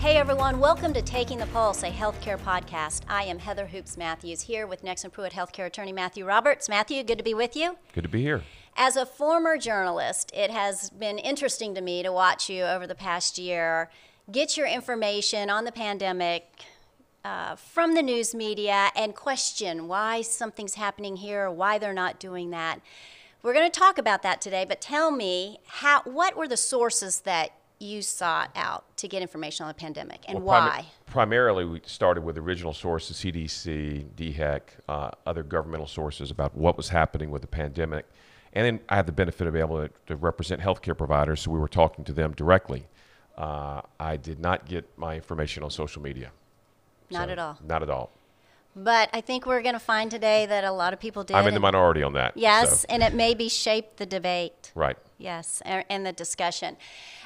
Hey everyone, welcome to Taking the Pulse, a healthcare podcast. I am Heather Hoopes Matthews here with Nexsen Pruet healthcare attorney Matthew Roberts. Matthew, good to be with you. Good to be here. As a former journalist, it has been interesting to me to watch you over the past year get your information on the pandemic uh, from the news media and question why something's happening here or why they're not doing that. We're going to talk about that today, but tell me how what were the sources that you sought out to get information on the pandemic and Well, why? primi- primarily, we started with original sources, CDC, DHEC, uh, other governmental sources about what was happening with the pandemic. And then I had the benefit of being able to, to represent healthcare providers, so we were talking to them directly. Uh, I did not get my information on social media. Not So, at all. Not at all. But I think we're going to find today that a lot of people did. I'm in the minority on that. Yes, so- and it maybe shaped the debate. right. Yes, and the discussion.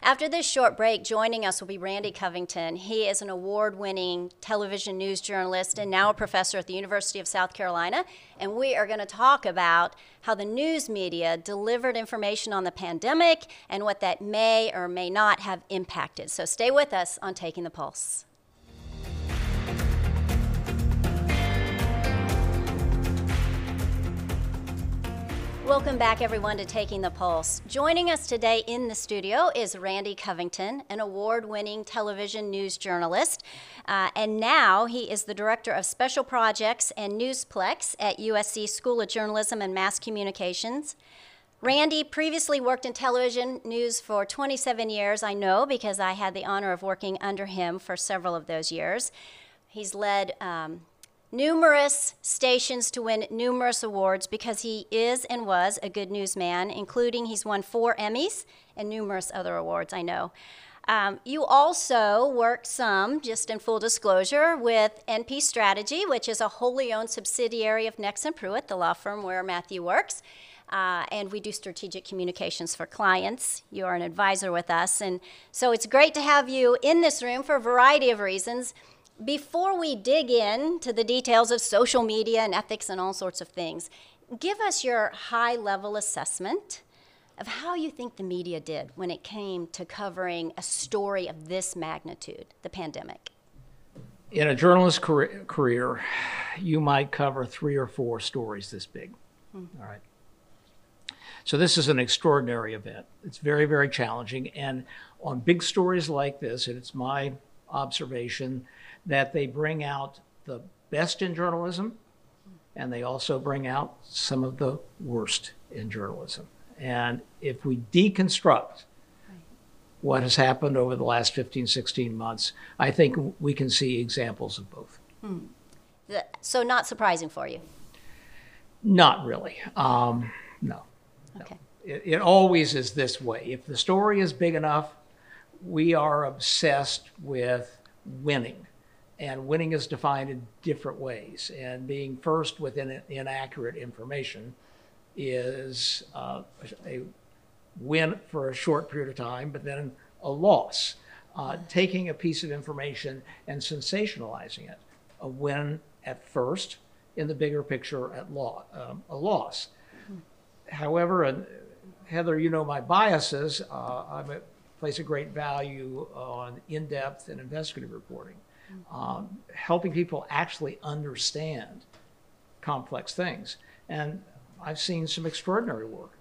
After this short break, joining us will be Randy Covington. He is an award winning television news journalist and now a professor at the University of South Carolina. And we are going to talk about how the news media delivered information on the pandemic and what that may or may not have impacted. So stay with us on Taking the Pulse. Welcome back, everyone, to Taking the Pulse. Joining us today in the studio is Randy Covington, an award winning television news journalist. Uh, and now he is the Director of Special Projects and Newsplex at USC School of Journalism and Mass Communications. Randy previously worked in television news for 27 years, I know, because I had the honor of working under him for several of those years. He's led um, numerous stations to win numerous awards because he is and was a good newsman, including he's won four Emmys and numerous other awards, I know. Um, you also worked some, just in full disclosure, with NP Strategy, which is a wholly owned subsidiary of Nexsen Pruet, the law firm where Matthew works. Uh, and we do strategic communications for clients. You are an advisor with us. And so it's great to have you in this room for a variety of reasons. Before we dig in to the details of social media and ethics and all sorts of things, give us your high level assessment of how you think the media did when it came to covering a story of this magnitude, the pandemic. in a journalist career, career, you might cover three or four stories this big. Hmm. All right. So this is an extraordinary event. It's very, very challenging. And on big stories like this, and it's my observation that they bring out the best in journalism and they also bring out some of the worst in journalism. And if we deconstruct what has happened over the last 15, 16 months, I think we can see examples of both. The- So, not surprising for you. Not really. Um, no. Okay. It, it always is this way. If the story is big enough, we are obsessed with winning. And winning is defined in different ways. And being first with in, inaccurate information is uh, a win for a short period of time, but then a loss. Uh, taking a piece of information and sensationalizing it, a win at first, in the bigger picture, at law, um, a loss. However, and Heather, you know my biases. Uh, I place a great value on in-depth and investigative reporting, um, helping people actually understand complex things. And I've seen some extraordinary work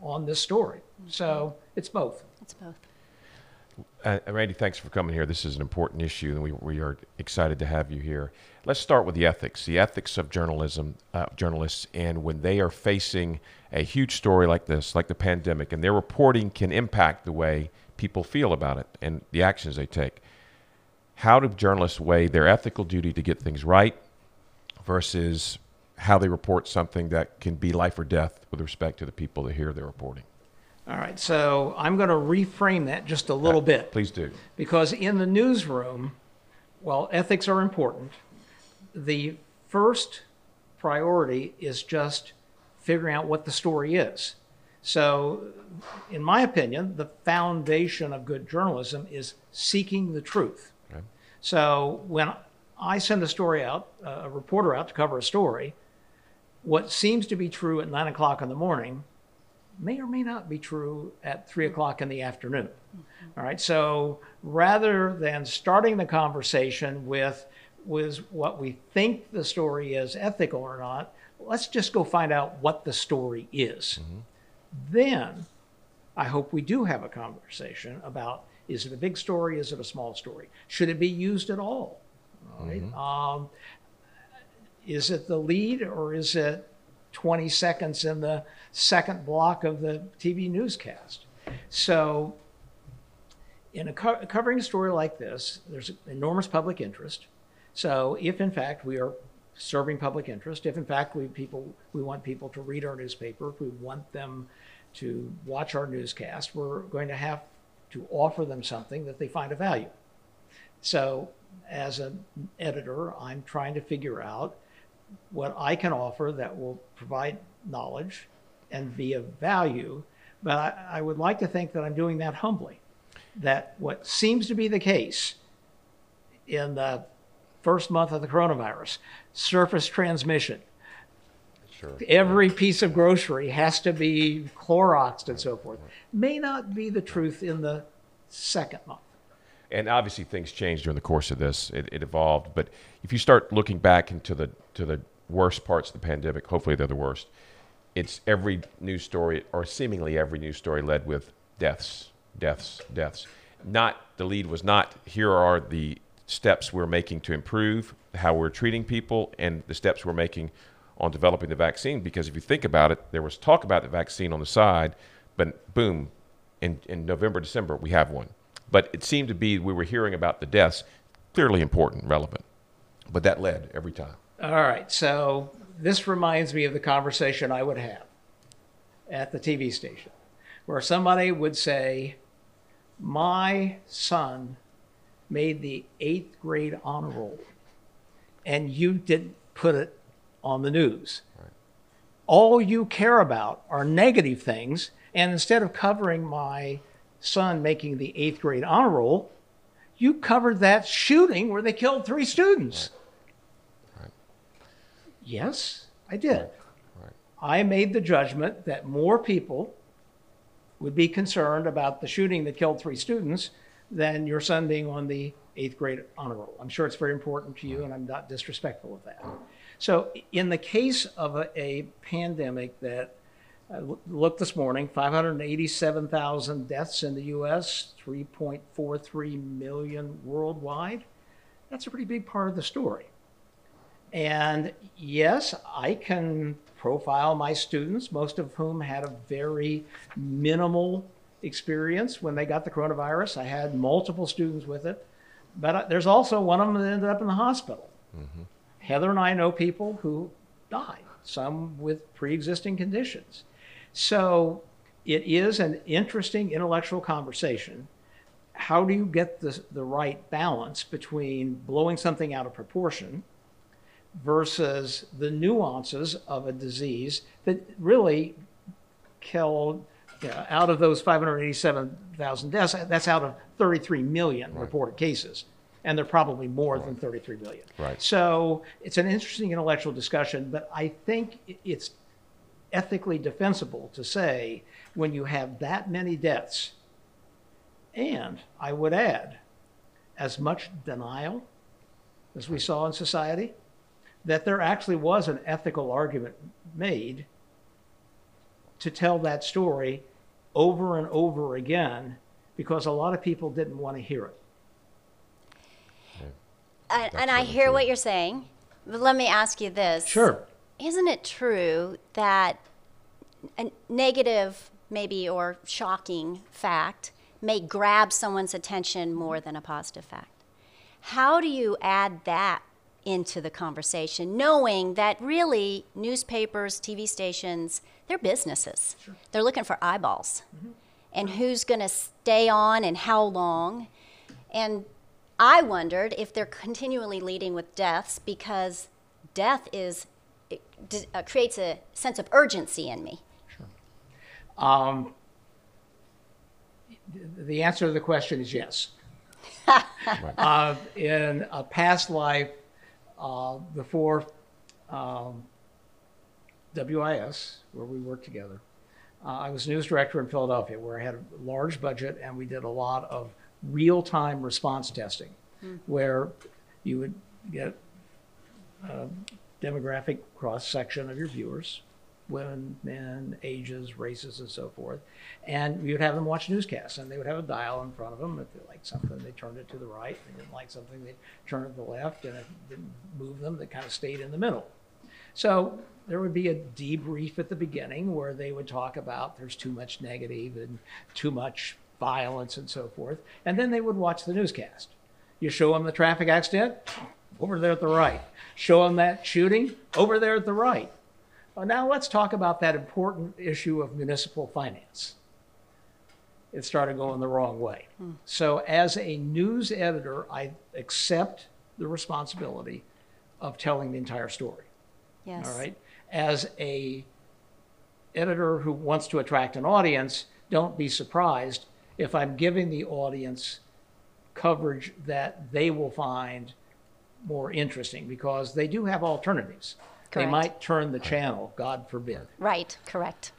on this story. So it's both. It's both. Uh, Randy, thanks for coming here. This is an important issue, and we, we are excited to have you here. Let's start with the ethics, the ethics of journalism, uh, journalists, and when they are facing a huge story like this, like the pandemic, and their reporting can impact the way people feel about it and the actions they take. How do journalists weigh their ethical duty to get things right versus how they report something that can be life or death with respect to the people that hear their reporting? All right, so I'm going to reframe that just a little uh, bit. Please do. Because in the newsroom, while ethics are important, the first priority is just figuring out what the story is. So, in my opinion, the foundation of good journalism is seeking the truth. Okay. So, when I send a story out, uh, a reporter out to cover a story, what seems to be true at nine o'clock in the morning may or may not be true at three o'clock in the afternoon. Mm-hmm. All right, so rather than starting the conversation with was what we think the story is ethical or not, let's just go find out what the story is. Mm-hmm. Then I hope we do have a conversation about is it a big story? Is it a small story? Should it be used at all? Right? Um, is it the lead or is it 20 seconds in the second block of the TV newscast? So, in a co- covering a story like this, there's enormous public interest. So, if in fact we are serving public interest, if in fact we people we want people to read our newspaper, if we want them to watch our newscast, we're going to have to offer them something that they find a value. So, as an editor, I'm trying to figure out what I can offer that will provide knowledge and be of value. But I, I would like to think that I'm doing that humbly. That what seems to be the case in the first month of the coronavirus, surface transmission, Sure. every piece of grocery has to be Cloroxed and so forth, may not be the truth in the second month. and obviously things changed during the course of this. It, it evolved, but if you start looking back into the to the worst parts of the pandemic, hopefully they're the worst. It's every news story, or seemingly every news story, led with deaths, deaths, deaths. Not the lead was not here are the steps we're making to improve how we're treating people and the steps we're making on developing the vaccine. Because if you think about it, there was talk about the vaccine on the side, but boom, in, in November, December, we have one. But it seemed to be we were hearing about the deaths, clearly important, relevant. But that led every time. All right, so this reminds me of the conversation I would have at the TV station where somebody would say, My son made the eighth grade honor roll, and you didn't put it on the news. All you care about are negative things, and instead of covering my son making the eighth grade honor roll, you covered that shooting where they killed three students. Yes, I did. I made the judgment that more people would be concerned about the shooting that killed three students than your son being on the eighth grade honor roll. I'm sure it's very important to you, and I'm not disrespectful of that. So, in the case of a, a pandemic that uh, I looked this morning, 587,000 deaths in the U.S., 3.43 million worldwide. That's a pretty big part of the story. And yes, I can profile my students, most of whom had a very minimal experience when they got the coronavirus. I had multiple students with it, but I- there's also one of them that ended up in the hospital. Mm-hmm. Heather and I know people who died, some with pre existing conditions. So it is an interesting intellectual conversation. How do you get the, the right balance between blowing something out of proportion versus the nuances of a disease that really killed, you know, out of those 587,000 deaths, that's out of 33 million reported cases. And they're probably more than 33 million. Right. So it's an interesting intellectual discussion, but I think it's ethically defensible to say when you have that many deaths, and I would add, as much denial as we saw in society, that there actually was an ethical argument made to tell that story over and over again because a lot of people didn't want to hear it. And, and I hear true. what you're saying, but let me ask you this. Sure. Isn't it true that a negative, maybe, or shocking fact may grab someone's attention more than a positive fact? How do you add that into the conversation, knowing that really newspapers, TV stations, they're businesses. Sure. They're looking for eyeballs. Mm-hmm. And who's going to stay on and how long? And I wondered if they're continually leading with deaths because death is d- uh, creates a sense of urgency in me. Um, the answer to the question is yes. uh, in a past life, uh, before um, WIS, where we worked together, Uh, I was news director in Philadelphia where I had a large budget and we did a lot of real time response testing where you would get a demographic cross section of your viewers women, men, ages, races, and so forth. And you'd have them watch newscasts, and they would have a dial in front of them. If they liked something, they turned it to the right. If they didn't like something, they turned it to the left. And if it didn't move them, they kind of stayed in the middle. So there would be a debrief at the beginning where they would talk about there's too much negative and too much violence and so forth. And then they would watch the newscast. You show them the traffic accident, over there at the right. Show them that shooting, over there at the right. Well, now let's talk about that important issue of municipal finance. It started going the wrong way. Hmm. So, as a news editor, I accept the responsibility of telling the entire story. Yes. All right. As a editor who wants to attract an audience, don't be surprised if I'm giving the audience coverage that they will find more interesting because they do have alternatives. They might turn the channel, God forbid. Right, correct.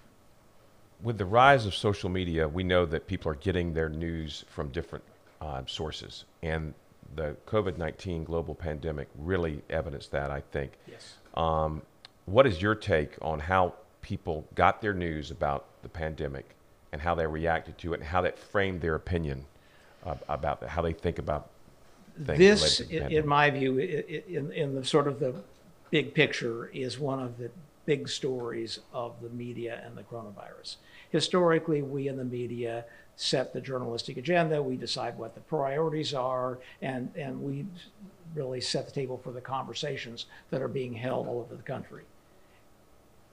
With the rise of social media, we know that people are getting their news from different uh, sources, and the COVID nineteen global pandemic really evidenced that. I think. Yes. Um, what is your take on how people got their news about the pandemic and how they reacted to it and how that framed their opinion uh, about that, how they think about things This, in, in my view, in, in the sort of the big picture, is one of the big stories of the media and the coronavirus. Historically, we in the media set the journalistic agenda, we decide what the priorities are, and, and we really set the table for the conversations that are being held all over the country.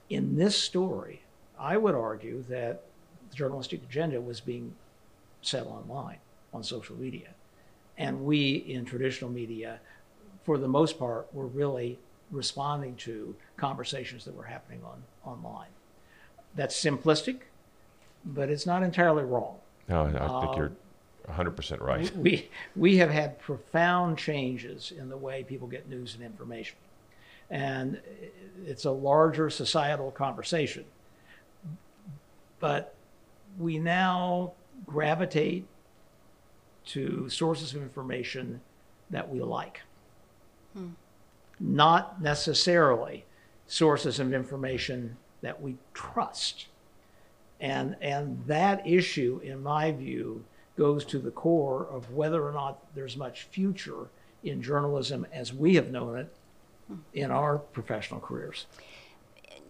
In this story, I would argue that the journalistic agenda was being set online on social media. And we in traditional media, for the most part, were really responding to conversations that were happening on online. That's simplistic, but it's not entirely wrong. No, I Uh, think you're 100% right. We, we have had profound changes in the way people get news and information. And it's a larger societal conversation. But we now gravitate to sources of information that we like, not necessarily sources of information that we trust. And, and that issue, in my view, goes to the core of whether or not there's much future in journalism as we have known it in our professional careers.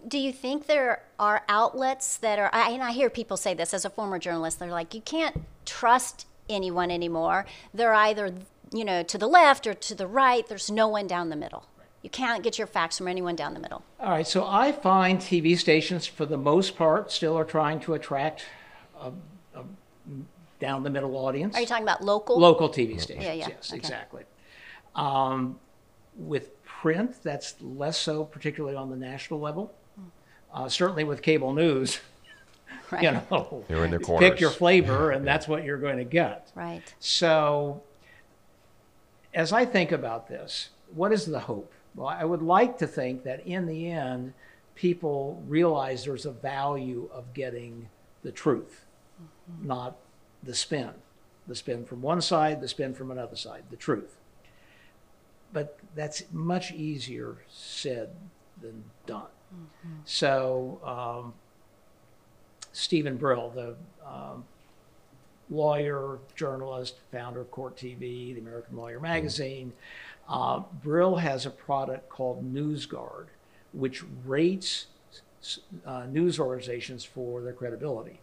Do you think there are outlets that are, I, and I hear people say this as a former journalist, they're like, you can't trust anyone anymore. They're either, you know, to the left or to the right. There's no one down the middle. You can't get your facts from anyone down the middle. All right, so I find TV stations, for the most part, still are trying to attract a, a down the middle audience. Are you talking about local? Local TV stations, Yeah, yeah, yes, okay. exactly. Um, with print, that's less so, particularly on the national level. Uh, certainly with cable news, Right. you know, They're in their pick your flavor, and that's what you're going to get. Right. So, as I think about this, what is the hope? Well, I would like to think that in the end, people realize there's a value of getting the truth, not the spin. The spin from one side, the spin from another side, the truth. But that's much easier said than done. So, um, Steven Brill, the um, lawyer, journalist, founder of Court TV, the American Lawyer Magazine. Uh, Brill has a product called NewsGuard, which rates uh, news organizations for their credibility.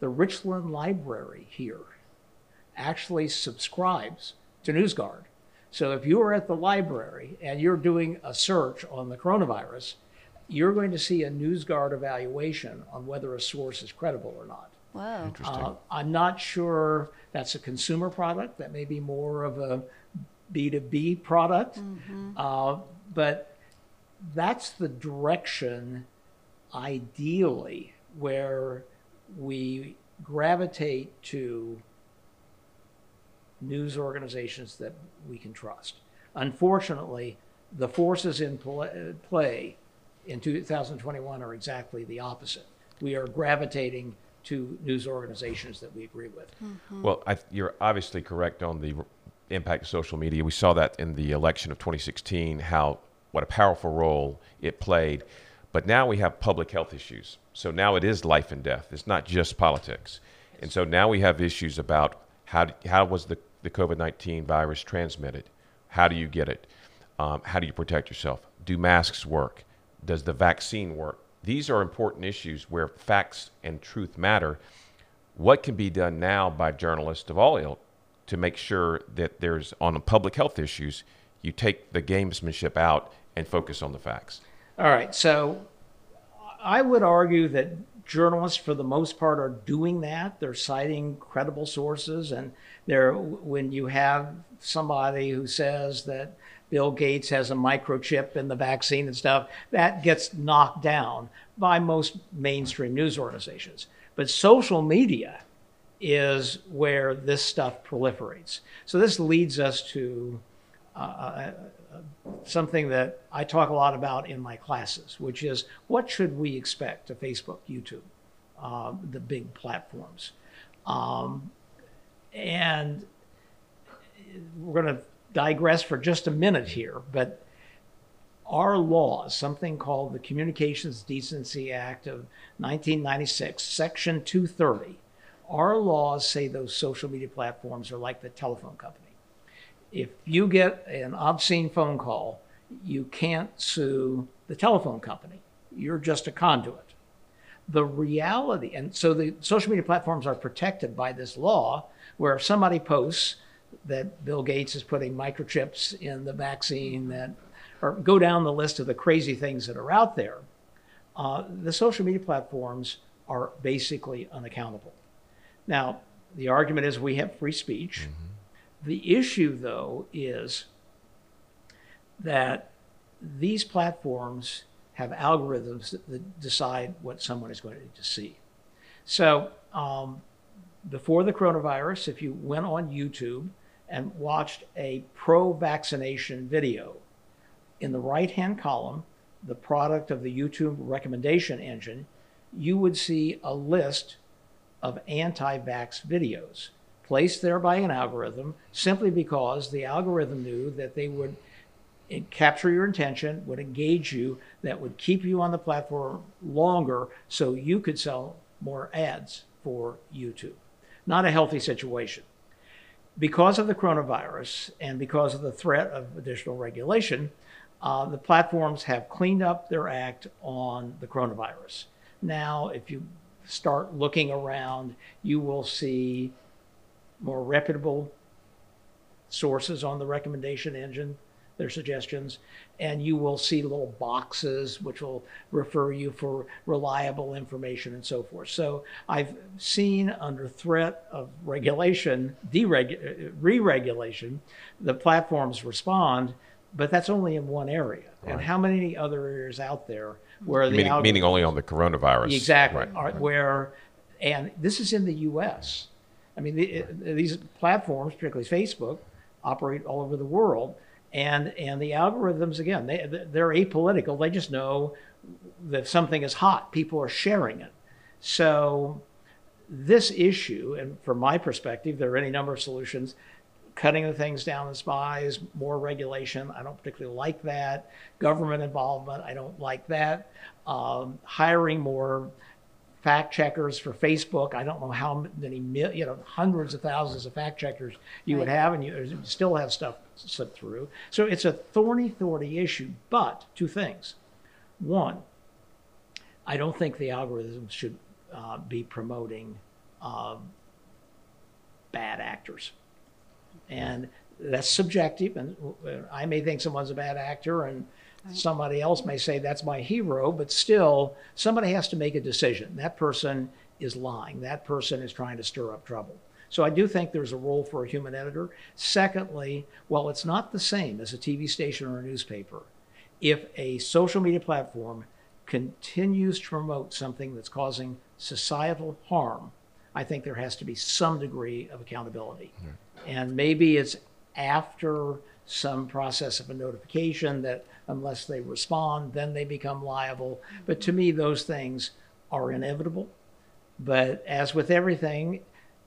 The Richland Library here actually subscribes to NewsGuard. So if you are at the library and you're doing a search on the coronavirus, you're going to see a NewsGuard evaluation on whether a source is credible or not. Whoa. Interesting. Uh, I'm not sure that's a consumer product. That may be more of a B2B product. Uh, but that's the direction, ideally, where we gravitate to news organizations that we can trust. Unfortunately, the forces in pl- play in 2021 are exactly the opposite. we are gravitating to news organizations that we agree with. Mm-hmm. Well, I, you're obviously correct on the impact of social media. We saw that in the election of 2016, how what a powerful role it played. But now we have public health issues. So now it is life and death. It's not just politics. And so now we have issues about how, d- how was the, the COVID 19 virus transmitted? How do you get it? Um, how do you protect yourself? Do masks work? Does the vaccine work? These are important issues where facts and truth matter what can be done now by journalists of all ilk to make sure that there's on public health issues you take the gamesmanship out and focus on the facts All right, so I would argue that journalists, for the most part, are doing that. They're citing credible sources, and they're when you have somebody who says that Bill Gates has a microchip in the vaccine and stuff, that gets knocked down by most mainstream news organizations. But social media is where this stuff proliferates. So this leads us to uh, something that I talk a lot about in my classes, which is what should we expect of Facebook, YouTube, uh, the big platforms. Um, and we're going to digress for just a minute here, but our laws, something called the Communications Decency Act of 1996, Section 230, our laws say those social media platforms are like the telephone company if you get an obscene phone call, you can't sue the telephone company. You're just a conduit. The reality, and so the social media platforms are protected by this law, where if somebody posts that Bill Gates is putting microchips in the vaccine, that or go down the list of the crazy things that are out there, uh, the social media platforms are basically unaccountable. Now, the argument is we have free speech. The issue, though, is that these platforms have algorithms that, that decide what someone is going to see. So, um, before the coronavirus, if you went on YouTube and watched a pro vaccination video, in the right hand column, the product of the YouTube recommendation engine, you would see a list of anti vax videos placed there by an algorithm simply because the algorithm knew that they would capture your attention, would engage you, that would keep you on the platform longer so you could sell more ads for YouTube. Not a healthy situation. Because of the coronavirus and because of the threat of additional regulation, uh, the platforms have cleaned up their act on the coronavirus. Now, if you start looking around, you will see more reputable sources on the recommendation engine, their suggestions, and you will see little boxes which will refer you for reliable information and so forth. So I've seen under threat of regulation, dereg- re-regulation, the platforms respond, but that's only in one area. And how many other areas out there where the meaning, meaning only on the coronavirus Exactly. Right, right. Where, and this is in the U.S. I mean, the, these platforms, particularly Facebook, operate all over the world, and and the algorithms again, they they're apolitical. They just know that something is hot, people are sharing it. So this issue, and from my perspective, there are any number of solutions. Cutting the things down in spies, more regulation. I don't particularly like that. Government involvement. I don't like that. Um, hiring more fact checkers for Facebook. I don't know how many, you know, hundreds of thousands of fact checkers you would have, and you still have stuff slip through. So it's a thorny, thorny issue. But two things. One, I don't think the algorithms should uh, be promoting um, bad actors. And that's subjective, and uh, I may think someone's a bad actor, and somebody else may say that's my hero, but still, somebody has to make a decision. That person is lying, that person is trying to stir up trouble. So I do think there's a role for a human editor. Secondly, while it's not the same as a TV station or a newspaper, if a social media platform continues to promote something that's causing societal harm, I think there has to be some degree of accountability. And maybe it's after some process of a notification that unless they respond, then they become liable. But to me, those things are inevitable. But as with everything,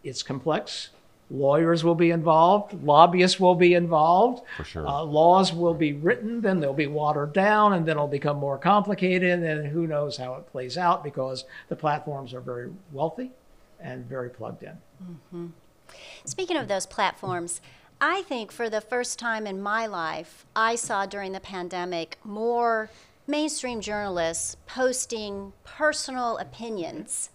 it's complex. Lawyers will be involved, lobbyists will be involved. For sure. Uh, laws will be written, then they'll be watered down, and then it'll become more complicated. And who knows how it plays out because the platforms are very wealthy and very plugged in. Speaking of those platforms, I think for the first time in my life, I saw during the pandemic more mainstream journalists posting personal opinions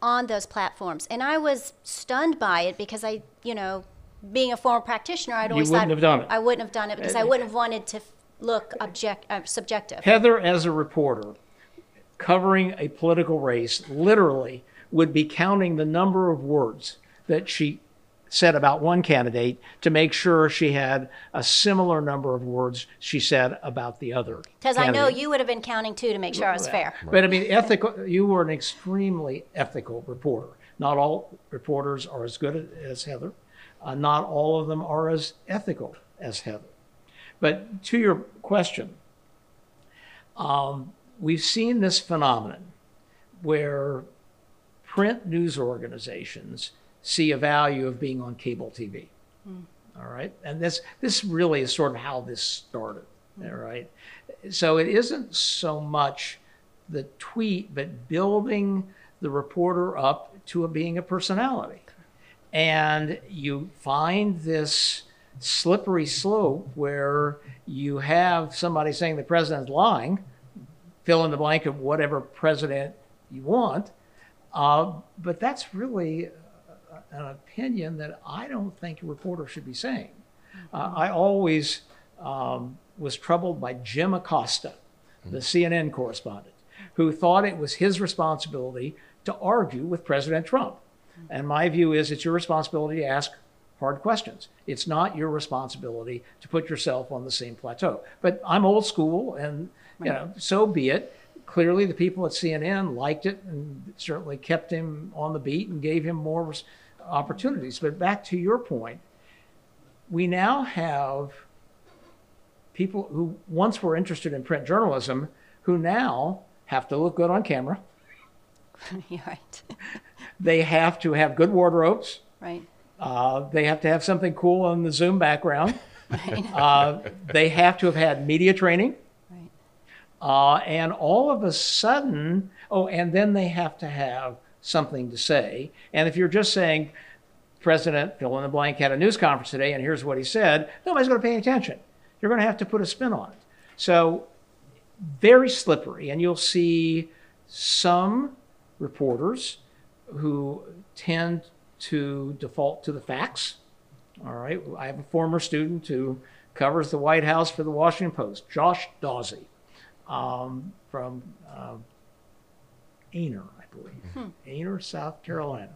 on those platforms. And I was stunned by it because I, you know, being a former practitioner, I'd always wouldn't thought have done it. I wouldn't have done it because I wouldn't have wanted to look object uh, subjective. Heather, as a reporter, covering a political race, literally would be counting the number of words that she said about one candidate to make sure she had a similar number of words she said about the other. Because I know you would have been counting too to make sure I was fair. But I mean, ethical. You were an extremely ethical reporter. Not all reporters are as good as Heather. Uh, not all of them are as ethical as Heather. But to your question, um, we've seen this phenomenon where print news organizations see a value of being on cable TV. All right, and this this really is sort of how this started. All right, so it isn't so much the tweet, but building the reporter up to a, being a personality, and you find this slippery slope where you have somebody saying the president's lying, fill in the blank of whatever president you want, uh, but that's really an opinion that I don't think a reporter should be saying. Uh, I always um, was troubled by Jim Acosta, the CNN correspondent, who thought it was his responsibility to argue with President Trump. And my view is it's your responsibility to ask hard questions. It's not your responsibility to put yourself on the same plateau. But I'm old school, and you know, so be it. Clearly, the people at CNN liked it and certainly kept him on the beat and gave him more opportunities. But back to your point, we now have people who once were interested in print journalism who now have to look good on camera. You're right. They have to have good wardrobes. Right. Uh, they have to have something cool on the Zoom background. Right. Uh, they have to have had media training. Right. Uh, and all of a sudden, oh, and then they have to have something to say. And if you're just saying, President fill in the blank had a news conference today, and here's what he said, nobody's going to pay attention. You're going to have to put a spin on it. So, very slippery. And you'll see some reporters who tend to default to the facts. All right. I have a former student who covers the White House for the Washington Post, Josh Dawsey um, from uh, Aner, I believe, hmm. Aner, South Carolina.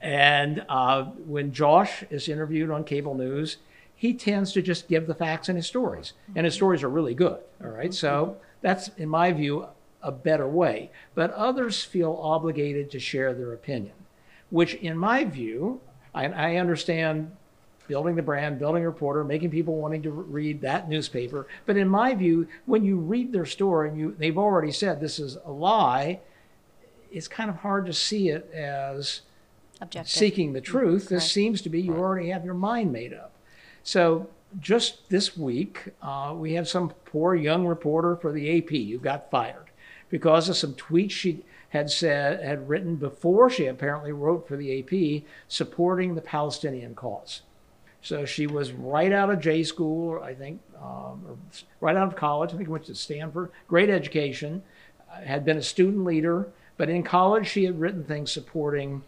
And uh, when Josh is interviewed on cable news, he tends to just give the facts in his stories, and his mm-hmm. stories are really good. All right, so mm-hmm. that's, in my view, a better way. But others feel obligated to share their opinion, which, in my view, I, I understand building the brand, building a reporter, making people wanting to read that newspaper. But in my view, when you read their story and you they've already said this is a lie, it's kind of hard to see it as Objective. seeking the truth. This Correct. seems to be you already have your mind made up. So just this week, uh, we have some poor young reporter for the AP who got fired because of some tweets she had said had written before she apparently wrote for the AP supporting the Palestinian cause. So she was right out of J school, I think, um, or right out of college. I think went to Stanford. Great education, uh, had been a student leader, but in college she had written things supporting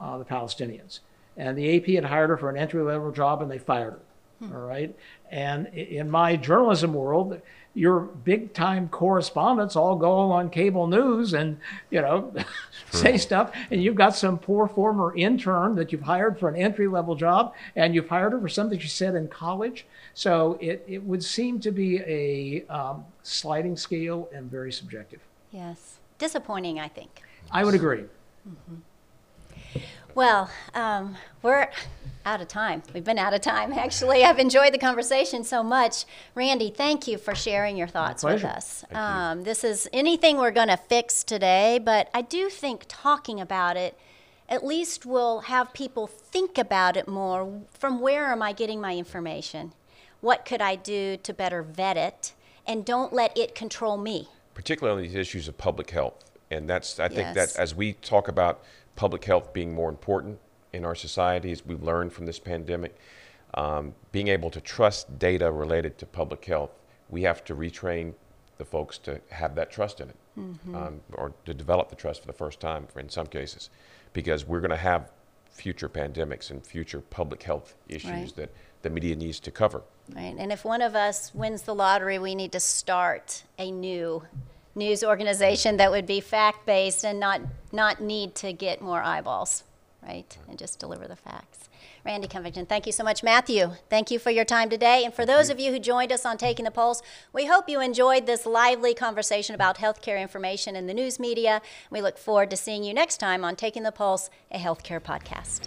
uh, the Palestinians. And the AP had hired her for an entry level job, and they fired her. All right. And in my journalism world, your big time correspondents all go on cable news and, you know, say stuff. And you've got some poor former intern that you've hired for an entry level job and you've hired her for something she said in college. So it, it would seem to be a um, sliding scale and very subjective. Yes. Disappointing, I think. I would agree. Well, um, we're out of time. We've been out of time, actually. I've enjoyed the conversation so much. Randy, thank you for sharing your thoughts with us. Um, this is anything we're going to fix today, but I do think talking about it at least will have people think about it more. From where am I getting my information? What could I do to better vet it? And don't let it control me. Particularly on these issues of public health. And that's, I think Yes. that as we talk about public health being more important in our society, as we've learned from this pandemic, um, being able to trust data related to public health, we have to retrain the folks to have that trust in it, um, or to develop the trust for the first time for, in some cases, because we're going to have future pandemics and future public health issues Right. that the media needs to cover. Right. And if one of us wins the lottery, we need to start a new news organization that would be fact based and not, not need to get more eyeballs, right? And just deliver the facts. Randy Covington, thank you so much. Matthew, thank you for your time today. And for those of you who joined us on Taking the Pulse, we hope you enjoyed this lively conversation about healthcare information in the news media. We look forward to seeing you next time on Taking the Pulse, a healthcare podcast.